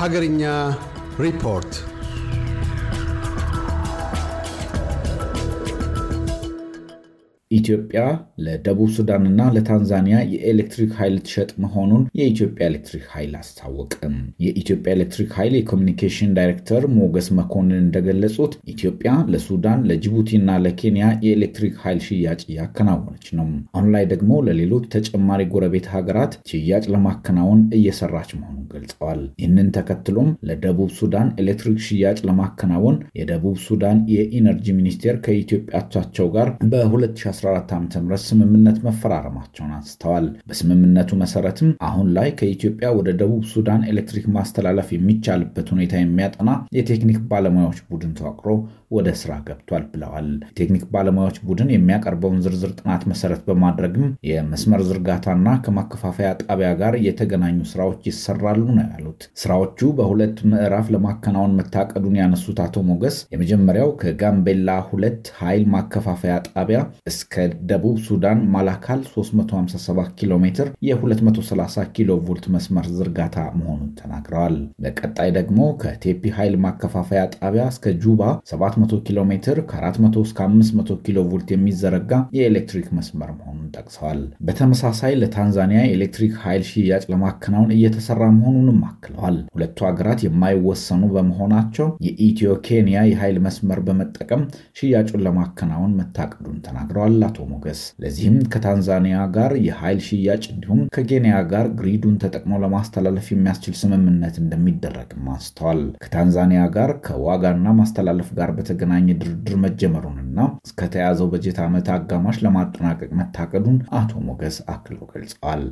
ሀገርኛ ሪፖርት ኢትዮጵያ ለደቡብ ሱዳንና ለታንዛኒያ የኤሌክትሪክ ኃይል ልትሸጥ መሆኑን የኢትዮጵያ ኤሌክትሪክ ኃይል አስታወቀ። የኢትዮጵያ ኤሌክትሪክ ኃይል የኮሚኒኬሽን ዳይሬክተር ሞገስ መኮንን እንደገለጹት ኢትዮጵያ ለሱዳን፣ ለጅቡቲና ለኬንያ የኤሌክትሪክ ኃይል ሽያጭ እያከናወነች ነው። አሁን ላይ ደግሞ ለሌሎች ተጨማሪ ጎረቤት ሀገራት ሽያጭ ለማከናወን እየሰራች መሆኑን ገልጸዋል። ይህንን ተከትሎም ለደቡብ ሱዳን ኤሌክትሪክ ሽያጭ ለማከናወን የደቡብ ሱዳን የኢነርጂ ሚኒስቴር ከኢትዮጵያ አቻቸው ጋር በ20 2014 ዓ ም ስምምነት መፈራረማቸውን አንስተዋል። በስምምነቱ መሰረትም አሁን ላይ ከኢትዮጵያ ወደ ደቡብ ሱዳን ኤሌክትሪክ ማስተላለፍ የሚቻልበት ሁኔታ የሚያጠና የቴክኒክ ባለሙያዎች ቡድን ተዋቅሮ ወደ ስራ ገብቷል ብለዋል። የቴክኒክ ባለሙያዎች ቡድን የሚያቀርበውን ዝርዝር ጥናት መሰረት በማድረግም የመስመር ዝርጋታና ከማከፋፈያ ጣቢያ ጋር የተገናኙ ስራዎች ይሰራሉ ነው ያሉት። ስራዎቹ በሁለት ምዕራፍ ለማከናወን መታቀዱን ያነሱት አቶ ሞገስ የመጀመሪያው ከጋምቤላ ሁለት ኃይል ማከፋፈያ ጣቢያ እስከ ደቡብ ሱዳን ማላካል 357 ኪሎ ሜትር የ230 ኪሎ ቮልት መስመር ዝርጋታ መሆኑን ተናግረዋል። በቀጣይ ደግሞ ከቴፒ ኃይል ማከፋፈያ ጣቢያ እስከ ጁባ 700 ኪሎ ሜትር ከ400 እስከ 500 ኪሎ ቮልት የሚዘረጋ የኤሌክትሪክ መስመር መሆኑን ጠቅሰዋል። በተመሳሳይ ለታንዛኒያ የኤሌክትሪክ ኃይል ሽያጭ ለማከናወን እየተሰራ መሆኑንም አክለዋል። ሁለቱ ሀገራት የማይወሰኑ በመሆናቸው የኢትዮ ኬንያ የኃይል መስመር በመጠቀም ሽያጩን ለማከናወን መታቀዱን ተናግረዋል። አቶ ሞገስ ለዚህም ከታንዛኒያ ጋር የኃይል ሽያጭ እንዲሁም ከኬንያ ጋር ግሪዱን ተጠቅሞ ለማስተላለፍ የሚያስችል ስምምነት እንደሚደረግም አንስተዋል። ከታንዛኒያ ጋር ከዋጋና ማስተላለፍ ጋር በተገናኘ ድርድር መጀመሩንና እስከተያዘው በጀት ዓመት አጋማሽ ለማጠናቀቅ መታቀዱን አቶ ሞገስ አክለው ገልጸዋል።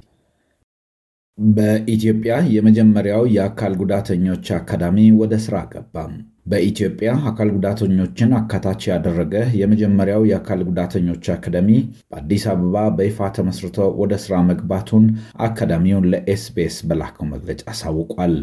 በኢትዮጵያ የመጀመሪያው የአካል ጉዳተኞች አካዳሚ ወደ ስራ ገባም። በኢትዮጵያ አካል ጉዳተኞችን አካታች ያደረገ የመጀመሪያው የአካል ጉዳተኞች አካዳሚ በአዲስ አበባ በይፋ ተመስርቶ ወደ ስራ መግባቱን አካዳሚውን ለኤስቢኤስ በላከው መግለጫ አሳውቋል።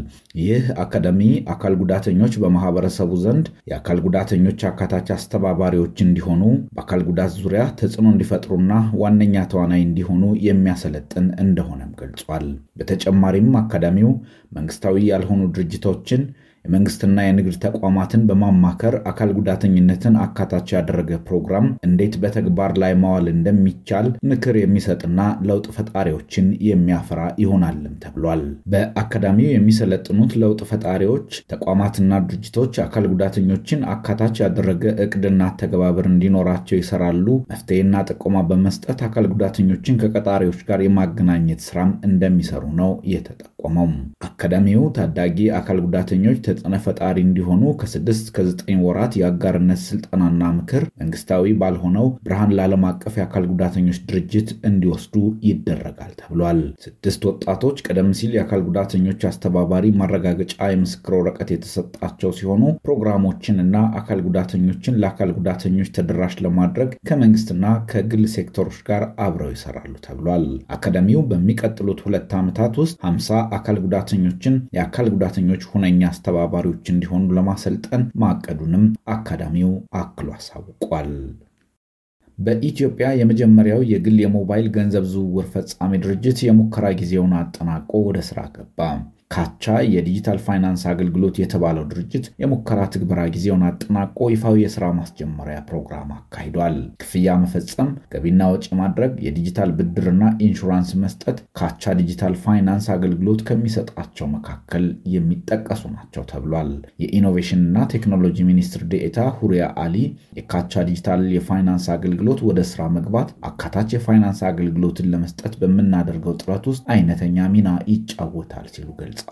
ይህ አካዳሚ አካል ጉዳተኞች በማህበረሰቡ ዘንድ የአካል ጉዳተኞች አካታች አስተባባሪዎች እንዲሆኑ፣ በአካል ጉዳት ዙሪያ ተጽዕኖ እንዲፈጥሩና ዋነኛ ተዋናይ እንዲሆኑ የሚያሰለጥን እንደሆነም ገልጿል። በተጨማሪም አካዳሚው መንግስታዊ ያልሆኑ ድርጅቶችን የመንግስትና የንግድ ተቋማትን በማማከር አካል ጉዳተኝነትን አካታች ያደረገ ፕሮግራም እንዴት በተግባር ላይ ማዋል እንደሚቻል ምክር የሚሰጥና ለውጥ ፈጣሪዎችን የሚያፈራ ይሆናልም ተብሏል። በአካዳሚው የሚሰለጥኑት ለውጥ ፈጣሪዎች ተቋማትና ድርጅቶች አካል ጉዳተኞችን አካታች ያደረገ እቅድና አተገባበር እንዲኖራቸው ይሰራሉ። መፍትሄና ጥቆማ በመስጠት አካል ጉዳተኞችን ከቀጣሪዎች ጋር የማገናኘት ስራም እንደሚሰሩ ነው የተጠቆመው። አካዳሚው ታዳጊ አካል ጉዳተኞች ተጽዕኖ ፈጣሪ እንዲሆኑ ከስድስት እስከ ዘጠኝ ወራት የአጋርነት ስልጠናና ምክር መንግስታዊ ባልሆነው ብርሃን ለዓለም አቀፍ የአካል ጉዳተኞች ድርጅት እንዲወስዱ ይደረጋል ተብሏል። ስድስት ወጣቶች ቀደም ሲል የአካል ጉዳተኞች አስተባባሪ ማረጋገጫ የምስክር ወረቀት የተሰጣቸው ሲሆኑ ፕሮግራሞችን እና አካል ጉዳተኞችን ለአካል ጉዳተኞች ተደራሽ ለማድረግ ከመንግስትና ከግል ሴክተሮች ጋር አብረው ይሰራሉ ተብሏል። አካዳሚው በሚቀጥሉት ሁለት ዓመታት ውስጥ 50 አካል ጉዳተኞችን የአካል ጉዳተኞች ሁነኛ አስተባ ተባባሪዎች እንዲሆኑ ለማሰልጠን ማቀዱንም አካዳሚው አክሎ አሳውቋል። በኢትዮጵያ የመጀመሪያው የግል የሞባይል ገንዘብ ዝውውር ፈጻሚ ድርጅት የሙከራ ጊዜውን አጠናቆ ወደ ስራ ገባ። ካቻ የዲጂታል ፋይናንስ አገልግሎት የተባለው ድርጅት የሙከራ ትግበራ ጊዜውን አጠናቆ ይፋዊ የስራ ማስጀመሪያ ፕሮግራም አካሂዷል። ክፍያ መፈጸም፣ ገቢና ወጪ ማድረግ፣ የዲጂታል ብድርና ኢንሹራንስ መስጠት ካቻ ዲጂታል ፋይናንስ አገልግሎት ከሚሰጣቸው መካከል የሚጠቀሱ ናቸው ተብሏል። የኢኖቬሽንና ቴክኖሎጂ ሚኒስትር ዴኤታ ሁሪያ አሊ የካቻ ዲጂታል የፋይናንስ አገልግሎት ወደ ስራ መግባት አካታች የፋይናንስ አገልግሎትን ለመስጠት በምናደርገው ጥረት ውስጥ አይነተኛ ሚና ይጫወታል ሲሉ ገልጸዋል።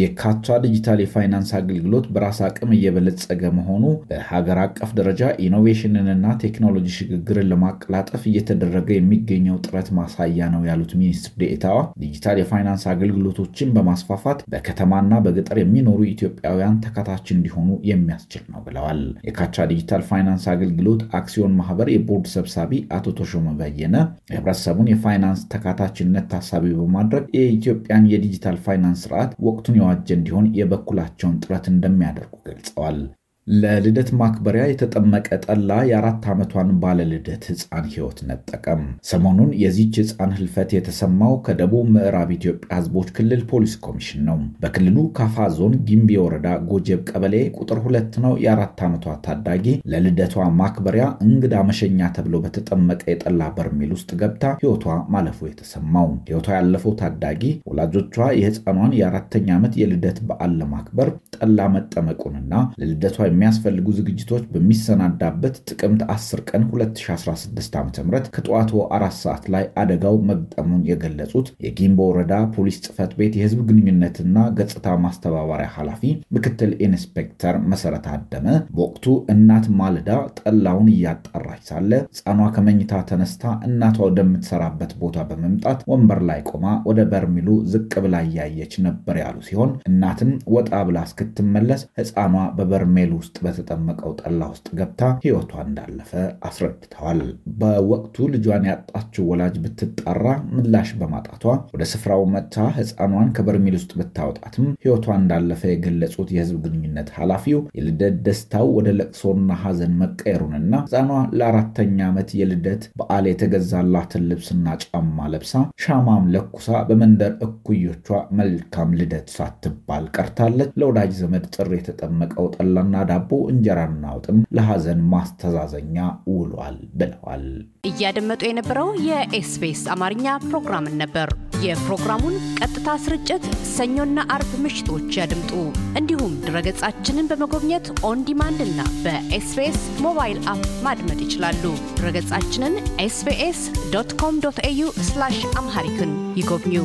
የካቻ ዲጂታል የፋይናንስ አገልግሎት በራስ አቅም እየበለጸገ መሆኑ በሀገር አቀፍ ደረጃ ኢኖቬሽንንና ቴክኖሎጂ ሽግግርን ለማቀላጠፍ እየተደረገ የሚገኘው ጥረት ማሳያ ነው ያሉት ሚኒስትር ዴኤታዋ ዲጂታል የፋይናንስ አገልግሎቶችን በማስፋፋት በከተማና በገጠር የሚኖሩ ኢትዮጵያውያን ተካታች እንዲሆኑ የሚያስችል ነው ብለዋል። የካቻ ዲጂታል ፋይናንስ አገልግሎት አክሲዮን ማህበር የቦርድ ሰብሳቢ አቶ ተሾመ በየነ የህብረተሰቡን የፋይናንስ ተካታችነት ታሳቢ በማድረግ የኢትዮጵያን የዲጂታል ፋይናንስ ስርዓት ወቅቱን የዋጀ እንዲሆን የበኩላቸውን ጥረት እንደሚያደርጉ ገልጸዋል። ለልደት ማክበሪያ የተጠመቀ ጠላ የአራት ዓመቷን ባለልደት ሕፃን ሕይወት ነጠቀም። ሰሞኑን የዚች ሕፃን ህልፈት የተሰማው ከደቡብ ምዕራብ ኢትዮጵያ ሕዝቦች ክልል ፖሊስ ኮሚሽን ነው። በክልሉ ካፋ ዞን ጊምቢ ወረዳ ጎጀብ ቀበሌ ቁጥር ሁለት ነው የአራት ዓመቷ ታዳጊ ለልደቷ ማክበሪያ እንግዳ መሸኛ ተብሎ በተጠመቀ የጠላ በርሜል ውስጥ ገብታ ሕይወቷ ማለፉ የተሰማው። ሕይወቷ ያለፈው ታዳጊ ወላጆቿ የሕፃኗን የአራተኛ ዓመት የልደት በዓል ለማክበር ጠላ መጠመቁንና ለልደቷ የሚያስፈልጉ ዝግጅቶች በሚሰናዳበት ጥቅምት 10 ቀን 2016 ዓ ም ከጠዋቱ አራት ሰዓት ላይ አደጋው መግጠሙን የገለጹት የጊምቦ ወረዳ ፖሊስ ጽሕፈት ቤት የህዝብ ግንኙነትና ገጽታ ማስተባበሪያ ኃላፊ ምክትል ኢንስፔክተር መሰረት አደመ በወቅቱ እናት ማልዳ ጠላውን እያጣራች ሳለ ሕፃኗ ከመኝታ ተነስታ እናቷ ወደምትሰራበት ቦታ በመምጣት ወንበር ላይ ቆማ ወደ በርሚሉ ዝቅ ብላ እያየች ነበር ያሉ ሲሆን እናትም ወጣ ብላ እስክትመለስ ሕፃኗ በበርሜሉ ውስጥ በተጠመቀው ጠላ ውስጥ ገብታ ሕይወቷ እንዳለፈ አስረድተዋል። በወቅቱ ልጇን ያጣችው ወላጅ ብትጣራ ምላሽ በማጣቷ ወደ ስፍራው መጥታ ሕፃኗን ከበርሜል ውስጥ ብታወጣትም ሕይወቷ እንዳለፈ የገለጹት የህዝብ ግንኙነት ኃላፊው የልደት ደስታው ወደ ለቅሶና ሐዘን መቀየሩንና ሕፃኗ ለአራተኛ ዓመት የልደት በዓል የተገዛላትን ልብስና ጫማ ለብሳ ሻማም ለኩሳ በመንደር እኩዮቿ መልካም ልደት ሳትባል ቀርታለች። ለወዳጅ ዘመድ ጥሪ የተጠመቀው ጠላና ዳቦ እንጀራና ወጥም ለሐዘን ማስተዛዘኛ ውሏል ብለዋል። እያደመጡ የነበረው የኤስቢኤስ አማርኛ ፕሮግራምን ነበር። የፕሮግራሙን ቀጥታ ስርጭት ሰኞና አርብ ምሽቶች ያድምጡ። እንዲሁም ድረገጻችንን በመጎብኘት on demand እና በኤስቢኤስ ሞባይል app ማድመጥ ይችላሉ። ድረገጻችንን ኤስቢኤስ ዶት ኮም ዶት ኤዩ አምሃሪክን ይጎብኙ።